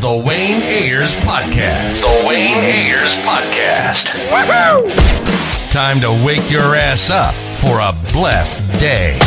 the Wayne Ayers Podcast. The Wayne Ayers Podcast. Woohoo! Time to wake your ass up for a blessed day.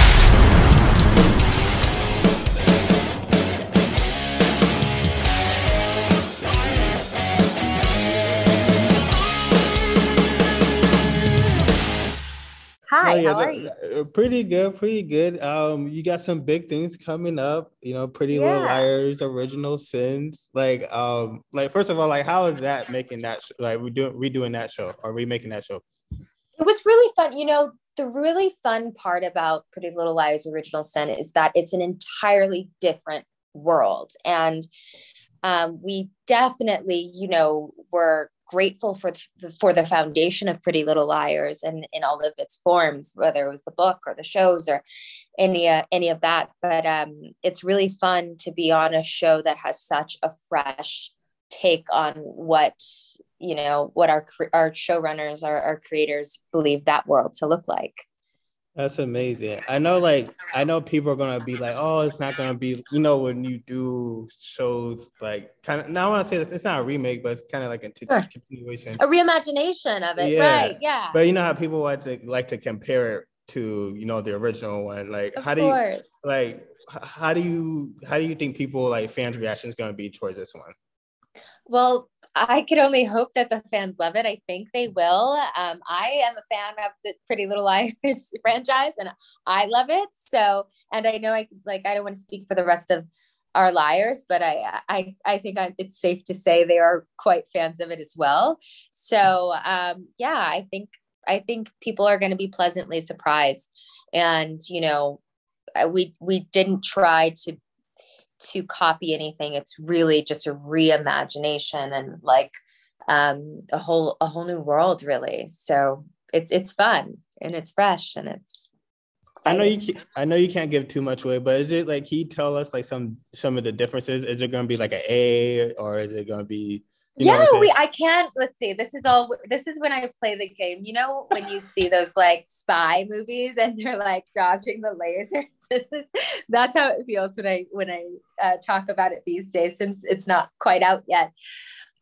Hi, Oh, how are you? Pretty good, pretty good. Um, you got some big things coming up. You know, Pretty Little Liars, Original Sins. Like, um, like first of all, like how is that making that sh- like we doing redoing that show or remaking that show? It was really fun. You know, the really fun part about Pretty Little Liars Original Sin is that it's an entirely different world. And um, we definitely, you know, were grateful for the, for the foundation of Pretty Little Liars and in all of its forms, whether it was the book or the shows or any uh, any of that. But um, it's really fun to be on a show that has such a fresh take on what you know what our our showrunners our, our creators believe that world to look like That's amazing. I know, like, I know people are gonna be like, "Oh, it's not gonna be," you know, when you do shows like kind of. Now I want to say this, it's not a remake, but it's kind of like a t- Sure. continuation. a reimagination of it Yeah. right yeah But you know how people like to like to compare it to you know the original one. Like, of how do you like how do you how do you think people like fans reaction is going to be towards this one well i could only hope that the fans love it. I think they will. Um, i am a fan of the pretty little liars franchise and i love it. So and i know i like i don't want to speak for the rest of our liars but i i i think I, it's safe to say they are quite fans of it as well. So um yeah i think i think people are going to be pleasantly surprised. And you know we we didn't try to to copy anything. It's really just a reimagination and like um a whole a whole new world really. So it's it's fun and it's fresh and it's i know you i know you can't give too much away but is it like he tell us like some some of the differences? Is it going to be like an a or is it going to be you yeah we i can't let's see this is all this is when i play the game. You know when you see those like spy movies and they're like dodging the lasers? This is that's how it feels when i when i uh, talk about it these days since it's not quite out yet.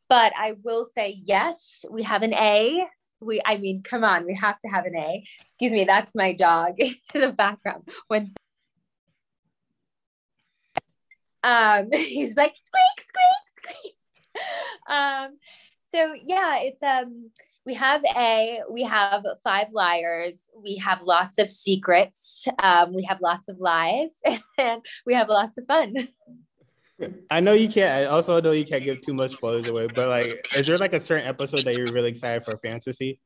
But i will say yes we have an a. We i mean come on we have to have an a. Excuse me that's my dog in the background. When um he's like squeak squeak squeak um so yeah it's um we have a we have five liars we have lots of secrets um we have lots of lies and we have lots of fun. I know you can't i also know you can't give too much spoilers away but like is there like a certain episode that you're really excited for fantasy?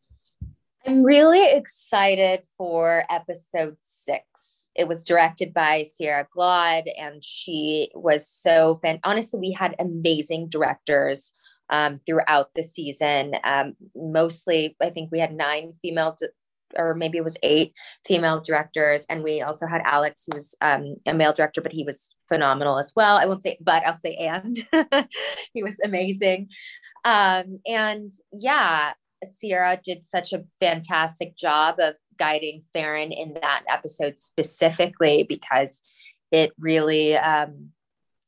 I'm really excited for episode six. It was directed by sierra glad and she was so fan honestly we had amazing directors um, throughout the season. Um, mostly, I think we had nine female, di- or maybe it was eight female directors, and we also had Alex, who was um, a male director, but he was phenomenal as well. I won't say, but I'll say, and he was amazing. Um, and yeah, Sierra did such a fantastic job of guiding Faran in that episode specifically because it really um,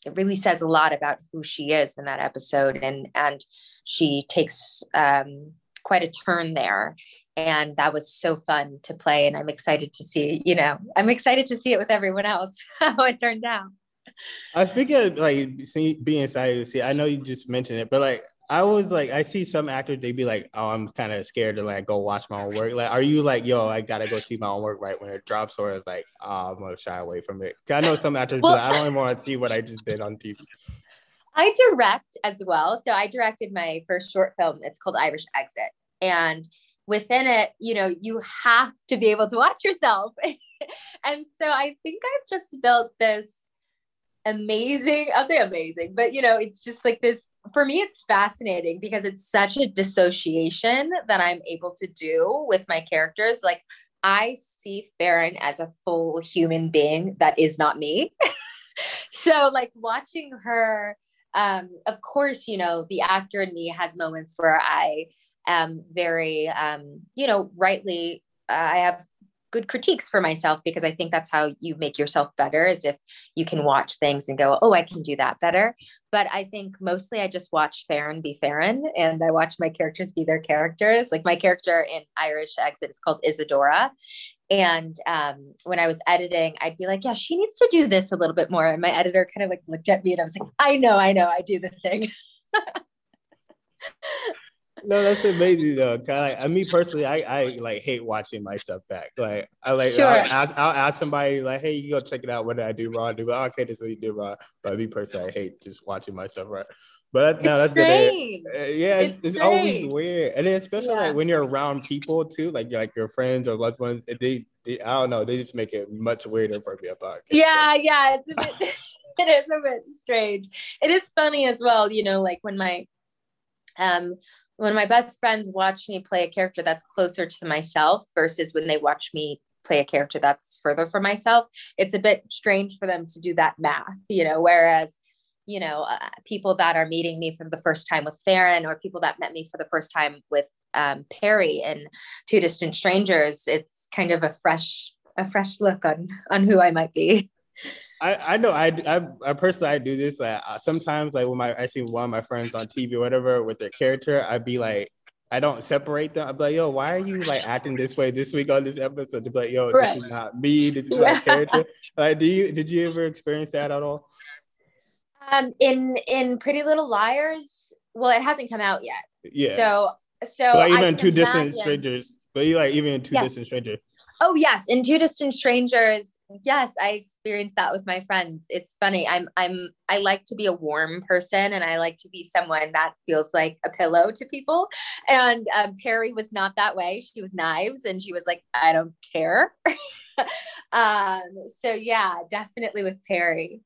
it really says a lot about who she is in that episode and and she takes um, quite a turn there and that was so fun to play and i'm excited to see you know i'm excited to see it with everyone else how it turned out I speaking of like see, being excited to see. I know you just mentioned it, but like I was like, I see some actors they be like, "Oh, I'm kind of scared to like go watch my own work." Like, are you like, "Yo, I gotta go see my own work right when it drops," or is like, "Oh, I'm gonna shy away from it"? I know some actors, Well- like, I don't even want to see what I just did on TV. I direct as well. So I directed my first short film. It's called Irish Exit. And within it, you know, you have to be able to watch yourself. and so I think I've just built this amazing, I'll say amazing, but you know, it's just like this for me, it's fascinating because it's such a dissociation that I'm able to do with my characters. Like I see Faran as a full human being that is not me. so like watching her um, of course, you know, the actor in me has moments where I am very, um, you know, rightly, uh, I have good critiques for myself because I think that's how you make yourself better is if you can watch things and go, oh, I can do that better. But I think mostly I just watch Faran be Faran and I watch my characters be their characters. Like my character in Irish Exit is called Isadora. And um, when I was editing, I'd be like, yeah, she needs to do this a little bit more. And my editor kind of like looked at me and I was like, I know, I know, I do the thing. no, that's amazing though. Kind like, I mean, personally, I, I like hate watching my stuff back. Like, I like, sure. I'll, ask, I'll ask somebody like, "Hey, you go check it out. What did I do wrong?" Do okay, this is what you did wrong. But me personally, I hate just watching myself right. But no, that's strange. good. Uh, yeah, it's, it's, it's always weird, and then especially yeah. like when you're around people too, like like your friends or loved ones. They, they, I don't know, they just make it much weirder for me about. Yeah, so. yeah, it's a bit. it is a bit strange. It is funny as well, you know, like when my um when my best friends watch me play a character that's closer to myself versus when they watch me play a character that's further from myself, it's a bit strange for them to do that math, you know, whereas you know, uh, people that are meeting me for the first time with Faran or people that met me for the first time with um, Perry and Two Distant Strangers, it's kind of a fresh, a fresh look on on who I might be. I, I know I, I, I personally I do this like uh, sometimes like when my I see one of my friends on TV or whatever with their character I'd be like I don't separate them. I'm like, yo, why are you like acting this way this week on this episode? To be like, yo, right. this is not me. This is yeah. not character. Like, do you did you ever experience that at all? Um, in in Pretty Little Liars, well, it hasn't come out yet. Yeah. So so like even two distant strangers, but you like even two yes. distant strangers. Oh yes, in two distant strangers, yes, I experienced that with my friends. It's funny. I'm I'm I like to be a warm person, and I like to be someone that feels like a pillow to people. And um, Perry was not that way. She was knives, and she was like, I don't care. um, so yeah, definitely with Perry.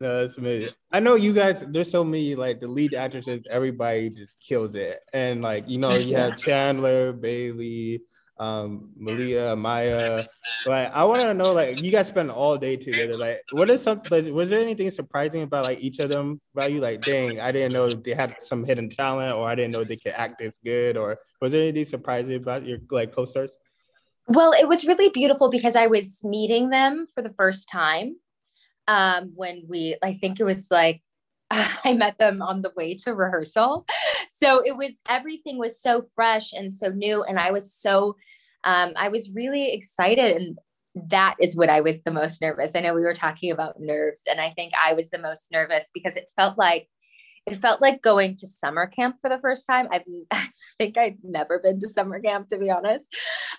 No, that's amazing. I know you guys. There's so many like the lead actresses. Everybody just kills it, and like you know, you have Chandler, Bailee, um, Malia, Maia. Like, I want to know, like, you guys spend all day together. Like, what is something? Like, was there anything surprising about like each of them? About you, like, dang, I didn't know they had some hidden talent, or I didn't know they could act this good, or was there anything surprising about your like co-stars? Well, it was really beautiful because I was meeting them for the first time um, when we, I think it was like, I met them on the way to rehearsal. So it was, everything was so fresh and so new. And I was so, um, I was really excited. And that is what I was the most nervous. I know we were talking about nerves, and I think I was the most nervous because it felt like, it felt like going to summer camp for the first time. I've, I think I'd never been to summer camp, to be honest.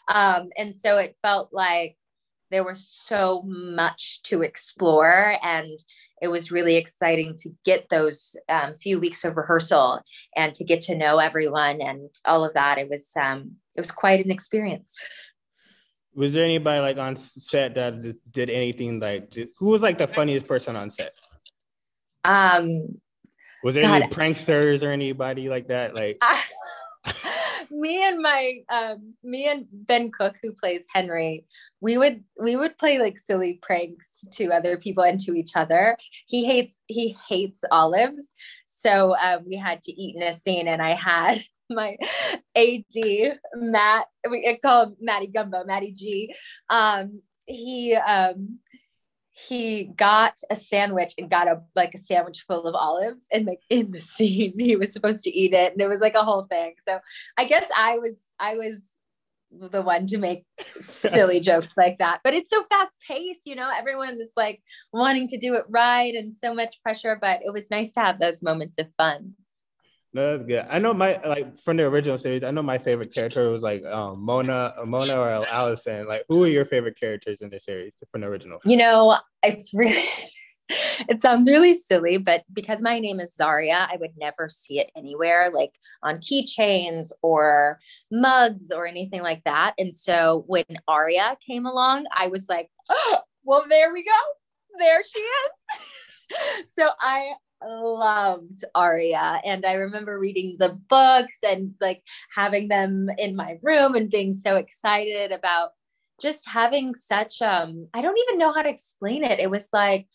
Um, and so it felt like there was so much to explore and it was really exciting to get those um, few weeks of rehearsal and to get to know everyone and all of that. It was um, it was quite an experience. Was there anybody like on set that did anything like who was like the funniest person on set? Um was there God. any pranksters or anybody like that like me and my um me and ben cook who plays henry we would we would play like silly pranks to other people and to each other. He hates he hates olives, so um, we had to eat in a scene, and I had my AD Matt we call him Matty Gumbo Matty G. Um, he um, he got a sandwich and got a like a sandwich full of olives and like in the scene he was supposed to eat it and it was like a whole thing so i guess i was i was the one to make silly jokes like that. But it's so fast paced, you know, everyone is like wanting to do it right and so much pressure. But it was nice to have those moments of fun. No, that's good. I know my like from the original series. I know my favorite character was like um, Mona, Mona or Alison. Like, who are your favorite characters in the series from the original? You know, it's really it sounds really silly, but because my name is Zaria, I would never see it anywhere, like on keychains or mugs or anything like that. And so when Aria came along, I was like, oh, well, there we go. There she is. so I loved Aria. And I remember reading the books and like having them in my room and being so excited about just having such um I don't even know how to explain it. It was like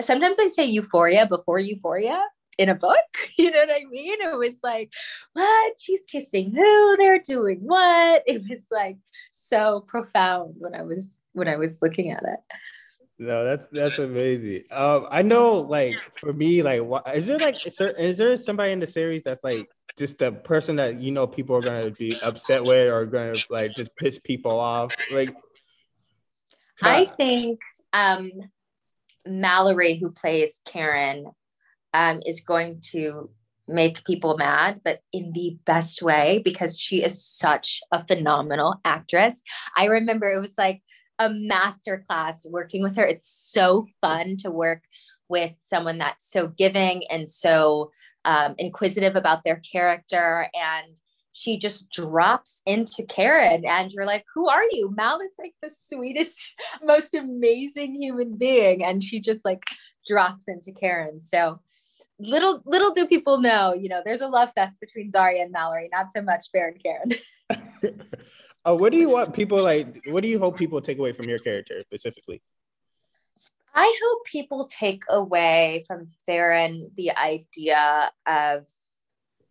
sometimes I say euphoria before euphoria. in a book. You know what I mean? It was like, what? She's kissing who? They're doing what? It was like so profound when I was when I was looking at it. No, that's that's amazing. Um, I know, like for me, like, is there like is there, is there somebody in the series that's like just the person that you know people are gonna be upset with or gonna like just piss people off? Like, I think um, Mallory, who plays Karen, um, is going to make people mad, but in the best way because she is such a phenomenal actress. I remember it was like a master class working with her. It's so fun to work with someone that's so giving and so um, inquisitive about their character. And she just drops into Karen, and you're like, Who are you? Mal is like the sweetest, most amazing human being. And she just like drops into Karen. So little little do people know, you know, there's a love fest between Zaria and Mallory, not so much Faran Karen. uh, what do you want people like? What do you hope people take away from your character specifically? I hope people take away from Faran the idea of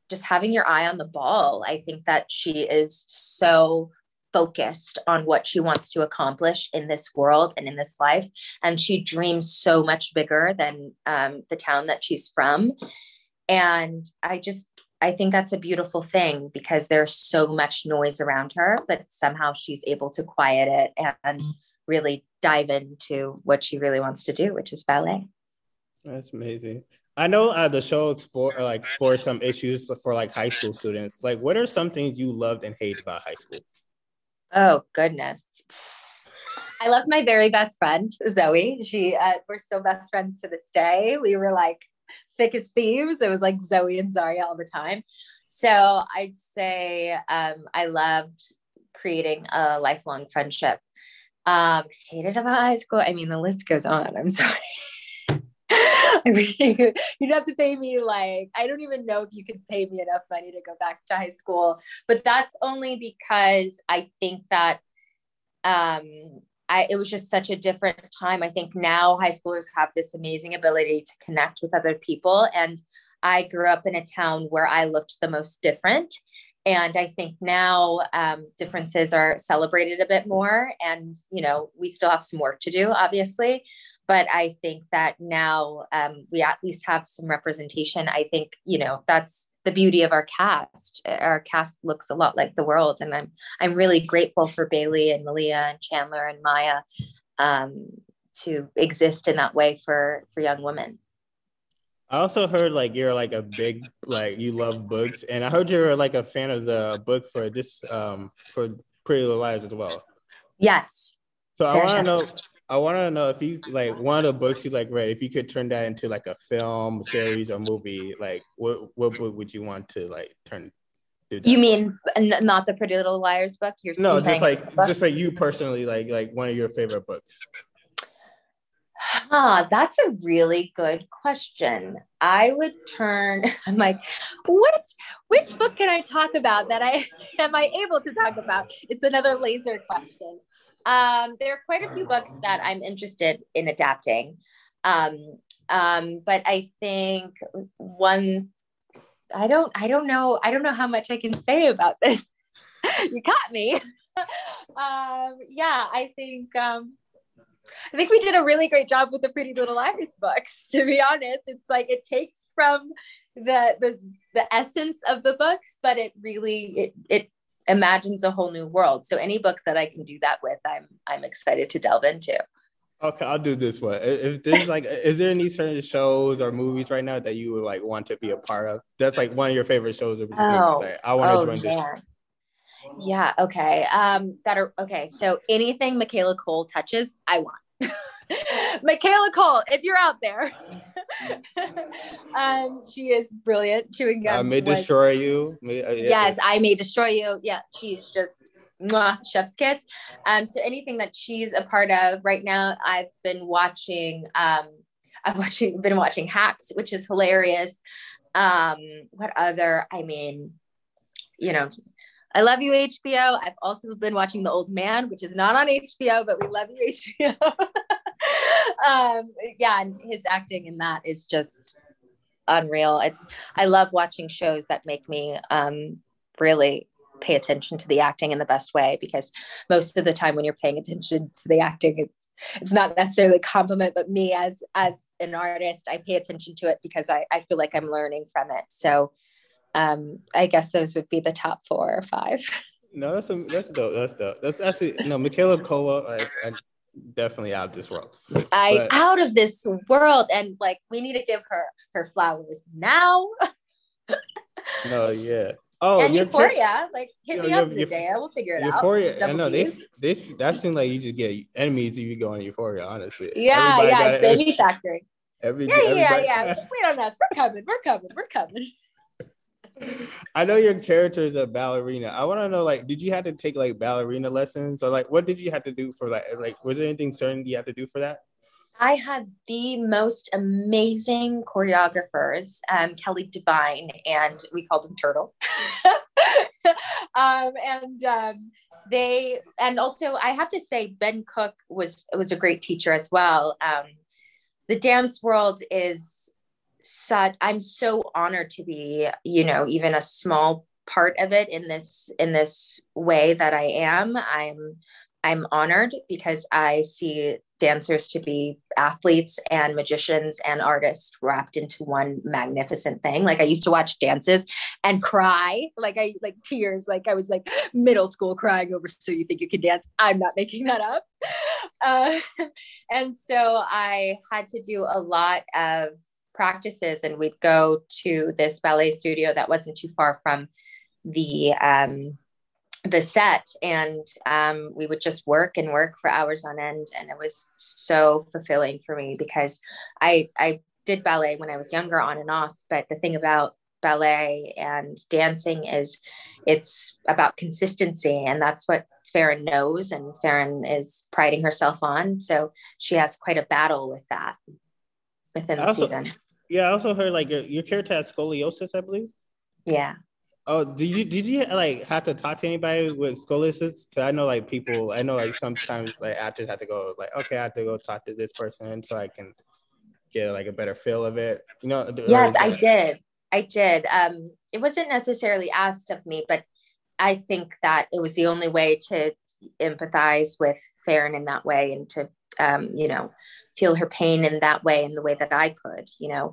just having your eye on the ball. I think that she is so focused on what she wants to accomplish in this world and in this life. And she dreams so much bigger than um, the town that she's from. And I just, I think that's a beautiful thing because there's so much noise around her, but somehow she's able to quiet it and really dive into what she really wants to do, which is ballet. That's amazing. I know uh, the show explore like explores some issues for like high school students. Like, what are some things you loved and hated about high school? Oh goodness. I love my very best friend, Zoe. She uh, we're still best friends to this day. We were like thick as thieves. It was like Zoe and Zaria all the time. So I'd say um, I loved creating a lifelong friendship. Um, hated about high school. I mean, the list goes on. I'm sorry. I mean, you'd have to pay me like, I don't even know if you could pay me enough money to go back to high school. But that's only because I think that um, I, it was just such a different time. I think now high schoolers have this amazing ability to connect with other people. And I grew up in a town where I looked the most different. And I think now um, differences are celebrated a bit more. And, you know, we still have some work to do, obviously but I think that now um, we at least have some representation. I think you know that's the beauty of our cast. Our cast looks a lot like the world, and I'm I'm really grateful for Bailee and Malia and Chandler and Maia um, to exist in that way for for young women. I also heard like you're like a big like you love books, and I heard you're like a fan of the book for this um for Pretty Little Liars as well. Yes. So I want to know I want to know if you like one of the books you like read, if you could turn that into like a film, series, or movie, like what what book would you want to like turn? You mean not the Pretty Little Liars book? You're no, just like just like you personally, like like one of your favorite books. Huh, that's a really good question. I would turn. I'm like, which which book can I talk about that I am I able to talk about? It's another laser question. Um, there are quite a few books that I'm interested in adapting. Um, um, but I think one, I don't, I don't know, I don't know how much I can say about this. you caught me. um, yeah, I think, um, I think we did a really great job with the Pretty Little Liars books. To be honest, it's like it takes from the the the essence of the books, but it really it it imagines a whole new world. So any book that I can do that with, I'm I'm excited to delve into. Okay, I'll do this one. If there's like, is there any certain shows or movies right now that you would like want to be a part of? That's like one of your favorite shows. Or oh, like, I want to oh, join this. Yeah. Okay. Um. That are okay. So anything Michaela Coel touches, I want. Michaela Coel, if you're out there, um, she is brilliant. Chewing gum. I may was, destroy you. May, uh, yes, I may destroy you. Yeah, she's just mwah, chef's kiss. Um, so anything that she's a part of right now, I've been watching. Um, I've watching been watching Hacks, which is hilarious. Um, what other? I mean, you know, I love you, HBO. I've also been watching The Old Man, which is not on HBO, but we love you, HBO. um, yeah, and his acting in that is just unreal. It's I love watching shows that make me um, really pay attention to the acting in the best way because most of the time when you're paying attention to the acting, it's it's not necessarily a compliment, but me as as an artist, I pay attention to it because I, I feel like I'm learning from it. So um, I guess those would be the top four or five. No, that's a, that's dope. That's dope. That's actually no Michaela Coel. I, I definitely out of this world. I but, out of this world, and like we need to give her her flowers now. no, yeah. Oh, and Euphoria, like hit me up today. I will figure it Euphoria, out. Euphoria, I know they this that seems like you just get enemies if you go on Euphoria. Honestly, yeah, everybody yeah, it's Emmy Factory. Every, yeah, yeah, yeah. Wait on us. We're coming. We're coming. We're coming. I know your character is a ballerina. I want to know, like, did you have to take like ballerina lessons, or like, what did you have to do for that? Like, was there anything certain you had to do for that? I had the most amazing choreographers, um, Kelly Devine, and we called him Turtle. um, and um, they, and also I have to say, Ben Cook was was a great teacher as well. Um, the dance world is such. I'm so honored to be, you know, even a small part of it in this in this way that I am. I'm I'm honored because I see dancers to be athletes and magicians and artists wrapped into one magnificent thing. Like I used to watch dances and cry, like I like tears, like I was like middle school crying over So You Think You Can Dance. I'm not making that up. Uh, and so I had to do a lot of practices and we'd go to this ballet studio that wasn't too far from the um, the set and um, we would just work and work for hours on end and it was so fulfilling for me because i i did ballet when i was younger on and off but the thing about ballet and dancing is it's about consistency and that's what faran knows and faran is priding herself on so she has quite a battle with that within the also, season yeah i also heard like your, your character had scoliosis i believe yeah Oh, did you did you like have to talk to anybody with scoliosis? Because I know like people, I know like sometimes like actors have to go like, okay, I have to go talk to this person so I can get like a better feel of it. You know? Yes, I did. I did. Um, it wasn't necessarily asked of me, but I think that it was the only way to empathize with Faran in that way and to, um, you know, feel her pain in that way in the way that I could, you know.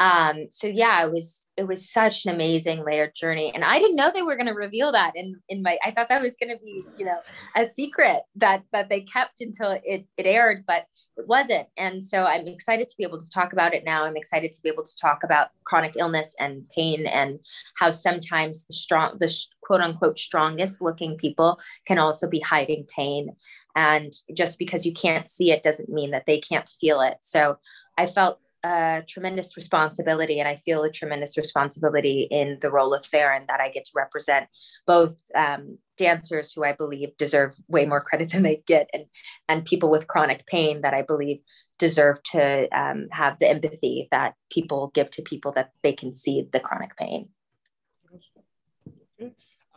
Um, so yeah, it was it was such an amazing layered journey. And I didn't know they were gonna reveal that in in my I thought that was gonna be, you know, a secret that that they kept until it it aired, but it wasn't. And so I'm excited to be able to talk about it now. I'm excited to be able to talk about chronic illness and pain and how sometimes the strong the quote unquote strongest looking people can also be hiding pain and just because you can't see it doesn't mean that they can't feel it. So I felt a tremendous responsibility, and I feel a tremendous responsibility in the role of Faran that I get to represent both um, dancers who I believe deserve way more credit than they get, and and people with chronic pain that I believe deserve to um, have the empathy that people give to people that they can see the chronic pain.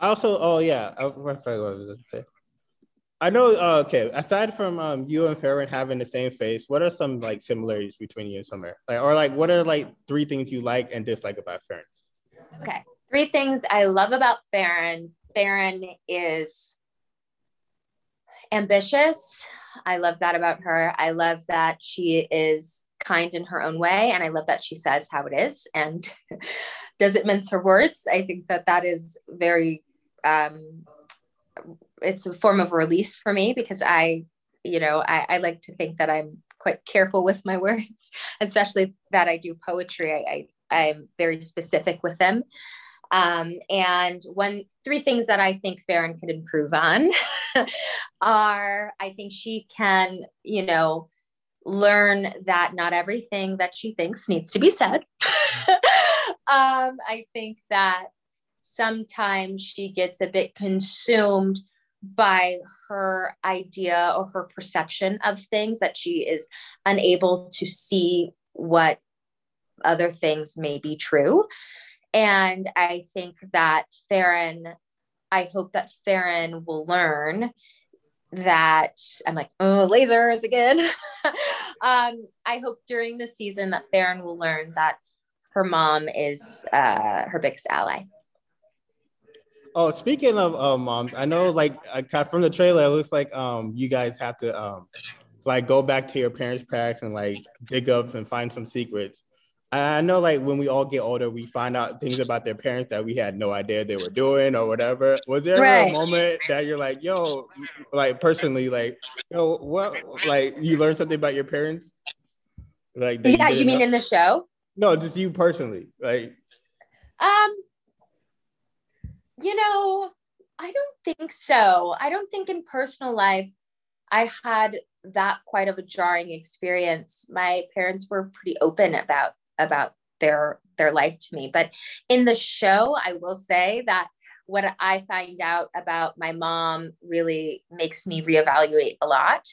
I also, oh yeah, I, I I going to say. I know. Uh, okay, aside from um, you and Faran having the same face, what are some like similarities between you and Summer? Like, or like, what are like three things you like and dislike about Faran? Okay, three things I love about Faran. Faran is ambitious. I love that about her. I love that she is kind in her own way, and I love that she says how it is and doesn't mince her words. I think that that is very um, it's a form of release for me because I, you know, I, I like to think that I'm quite careful with my words, especially that I do poetry. I, I I'm very specific with them. Um, and one, three things that I think Faran could improve on are I think she can, you know, learn that not everything that she thinks needs to be said. um, I think that sometimes she gets a bit consumed by her idea or her perception of things that she is unable to see what other things may be true. And I think that Faran, I hope that Faran will learn that I'm like, oh, lasers again. um, I hope during the season that Faran will learn that her mom is uh, her biggest ally. Oh, speaking of uh, moms, I know like from the trailer, it looks like um you guys have to um like go back to your parents' packs and like dig up and find some secrets. I know like when we all get older, we find out things about their parents that we had no idea they were doing or whatever. Was there right. a moment that you're like, yo, like personally, like, yo, what like you learned something about your parents? Like Yeah, you, you mean know? in the show? No, just you personally. Like um you know, I don't think so. I don't think in personal life I had that quite of a jarring experience. My parents were pretty open about about their their life to me, but in the show, I will say that what I find out about my mom really makes me reevaluate a lot.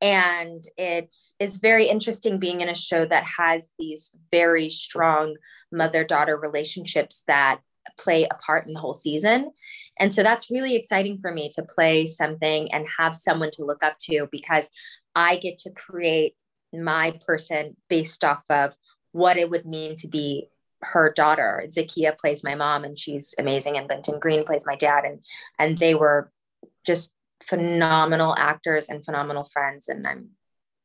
And it's it's very interesting being in a show that has these very strong mother daughter relationships that play a part in the whole season. And so that's really exciting for me to play something and have someone to look up to because I get to create my person based off of what it would mean to be her daughter. Zakiya plays my mom and she's amazing and Benton Greene plays my dad and and they were just phenomenal actors and phenomenal friends and I'm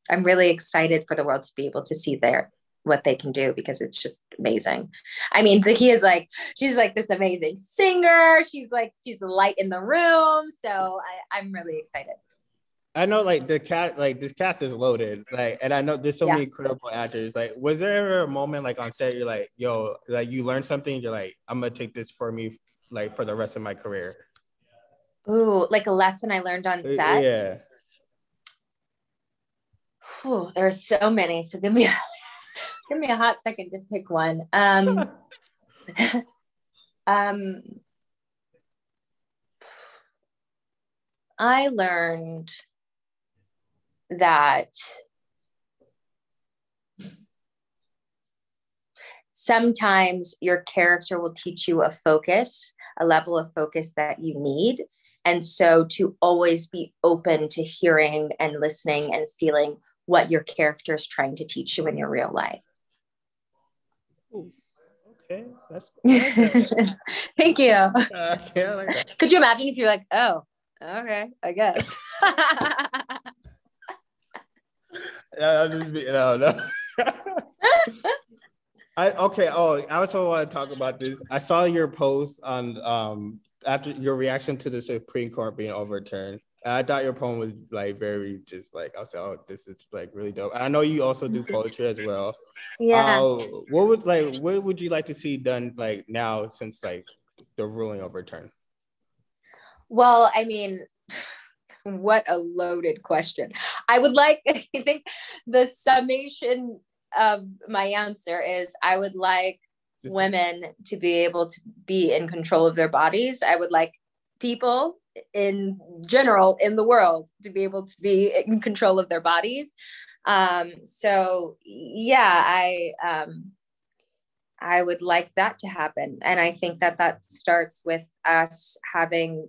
I'm really excited for the world to be able to see their what they can do because it's just amazing. I mean, Zakiya is like, she's like this amazing singer. She's like, she's the light in the room. So I, I'm really excited. I know like the cat like this cast is loaded. Like and I know there's so yeah. many incredible actors. Like was there ever a moment like on set you're like, yo, like you learned something, you're like, I'm gonna take this for me like for the rest of my career. Ooh, like a lesson I learned on uh, set. Yeah. Ooh, there are so many. So give me give me a hot second to pick one. Um, um, I learned that sometimes your character will teach you a focus, a level of focus that you need. And so to always be open to hearing and listening and feeling what your character is trying to teach you in your real life. Okay, that's Thank you. Uh, yeah, like Could you imagine if you're like, oh, okay, I guess. I'm just being, no, no. I okay. Oh, I also want to talk about this. I saw your post on um after your reaction to the Supreme Court being overturned. I thought your poem was like very just like I was like, oh, this is like really dope. I know you also do poetry as well. Yeah. Uh, what would like what would you like to see done like now since like the ruling overturned? Well, I mean, what a loaded question. I would like, I think the summation of my answer is I would like women to be able to be in control of their bodies. I would like people in general in the world to be able to be in control of their bodies. Um, so yeah, I um, I would like that to happen, and I think that that starts with us having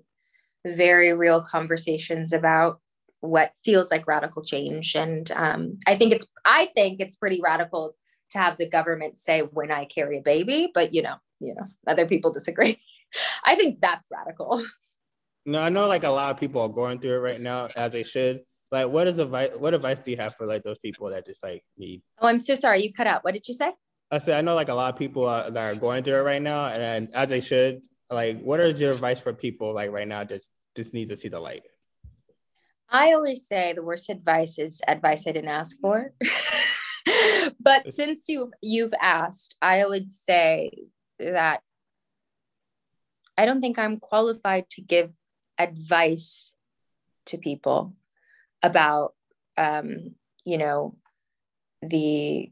very real conversations about what feels like radical change. And um, I think it's I think it's pretty radical to have the government say when I carry a baby, but you know, you know, other people disagree. I think that's radical. No, I know like a lot of people are going through it right now, as they should. Like, what is advice? What advice do you have for like those people that just like need? Oh, I'm so sorry. You cut out. What did you say? I said I know like a lot of people are, that are going through it right now, and, and as they should. Like, what is your advice for people like right now just just need to see the light? I always say the worst advice is advice I didn't ask for. but since you you've asked, I would say that I don't think I'm qualified to give advice to people about um, you know the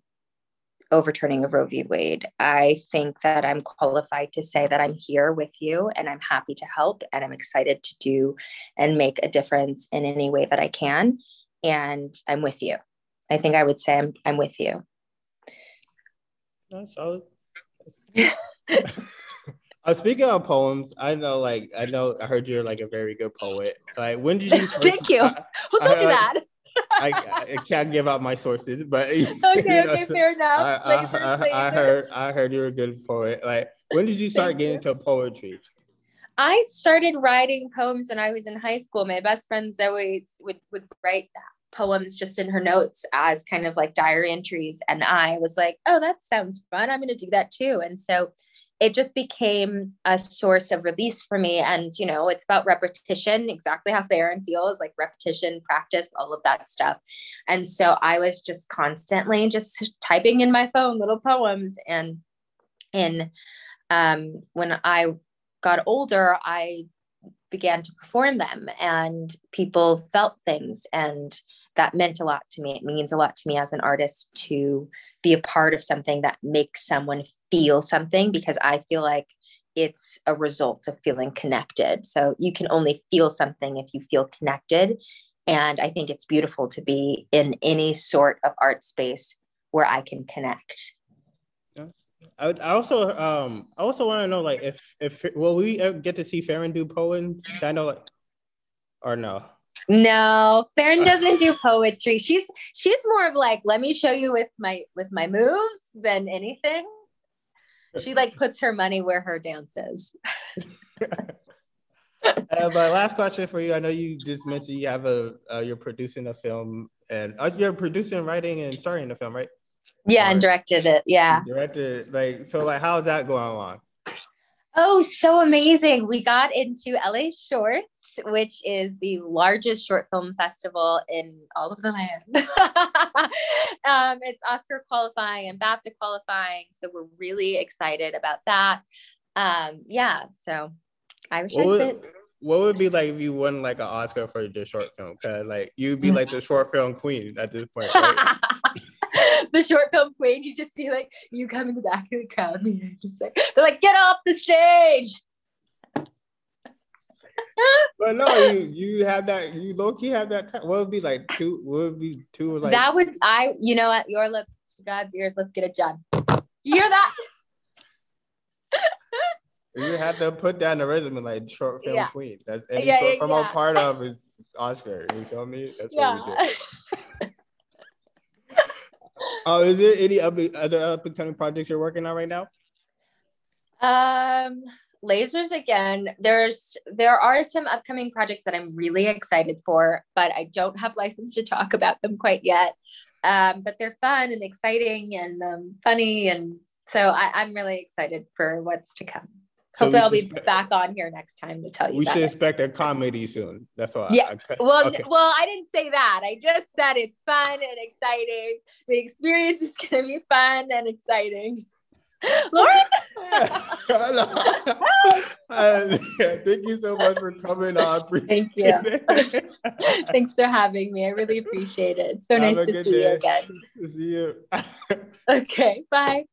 overturning of Roe v. Wade. I think that I'm qualified to say that I'm here with you and I'm happy to help and I'm excited to do and make a difference in any way that I can. And I'm with you. I think I would say I'm, I'm with you. That's solid. Uh, speaking of poems, I know, like, I know, I heard you're like a very good poet. Like, when did you? First, Thank you. Who told you that? I, I can't give out my sources, but okay, know, okay, fair enough. I, I, I, I, heard, I heard you're a good poet. Like, when did you start getting into poetry? I started writing poems when I was in high school. My best friend Zoe would would write poems just in her notes as kind of like diary entries, and I was like, "Oh, that sounds fun. I'm going to do that too." And so it just became a source of release for me. And, you know, it's about repetition, exactly how Faran feels like repetition, practice, all of that stuff. And so I was just constantly just typing in my phone little poems. And in um, when I got older, I began to perform them and people felt things and that meant a lot to me. It means a lot to me as an artist to be a part of something that makes someone feel something because I feel like it's a result of feeling connected. So you can only feel something if you feel connected. And I think it's beautiful to be in any sort of art space where I can connect. I, I also um I also want to know like if if will we get to see Faran do poems? I know like or no. No, Faran doesn't do poetry. She's she's more of like, let me show you with my with my moves than anything she like puts her money where her dance is. uh, but last question for you. I know you just mentioned you have a uh, you're producing a film and uh, you're producing, writing, and starring the film, right? Yeah, or, and directed it. Yeah, directed like so. Like, how's that going on? Oh, so amazing! We got into LA Shorts which is the largest short film festival in all of the land. um, it's Oscar qualifying and BAFTA qualifying. So we're really excited about that. Um, yeah, so Irish what would, what would be like if you won like an Oscar for the short film? Cause like you'd be like the short film queen at this point. Right? the short film queen, you just see like you come in the back of the crowd and you're just like, they're like, get off the stage but no, you you have that you low key have that. What would be like two? What would be two? Like that would I you know what your lips God's ears. Let's get it done. You hear that? you have to put that in the resume like short film yeah. queen. That's any yeah, short yeah, film I'm part of is Oscar. You feel me? That's what we do. Oh, is there any other up and coming projects you're working on right now? Um, lasers again. There's there are some upcoming projects that i'm really excited for but i don't have license to talk about them quite yet. Um, but they're fun and exciting and um, funny and so I, am really excited for what's to come so hopefully i'll be expect, back on here next time to tell you we should expect a comedy soon that's all yeah I, I, well okay. well i didn't say that i just said it's fun and exciting the experience is going to be fun and exciting Lauren. uh, thank you so much for coming on. Thank you. Thanks for having me. I really appreciate it. So Have nice to see day. you again. See you. okay. Bye.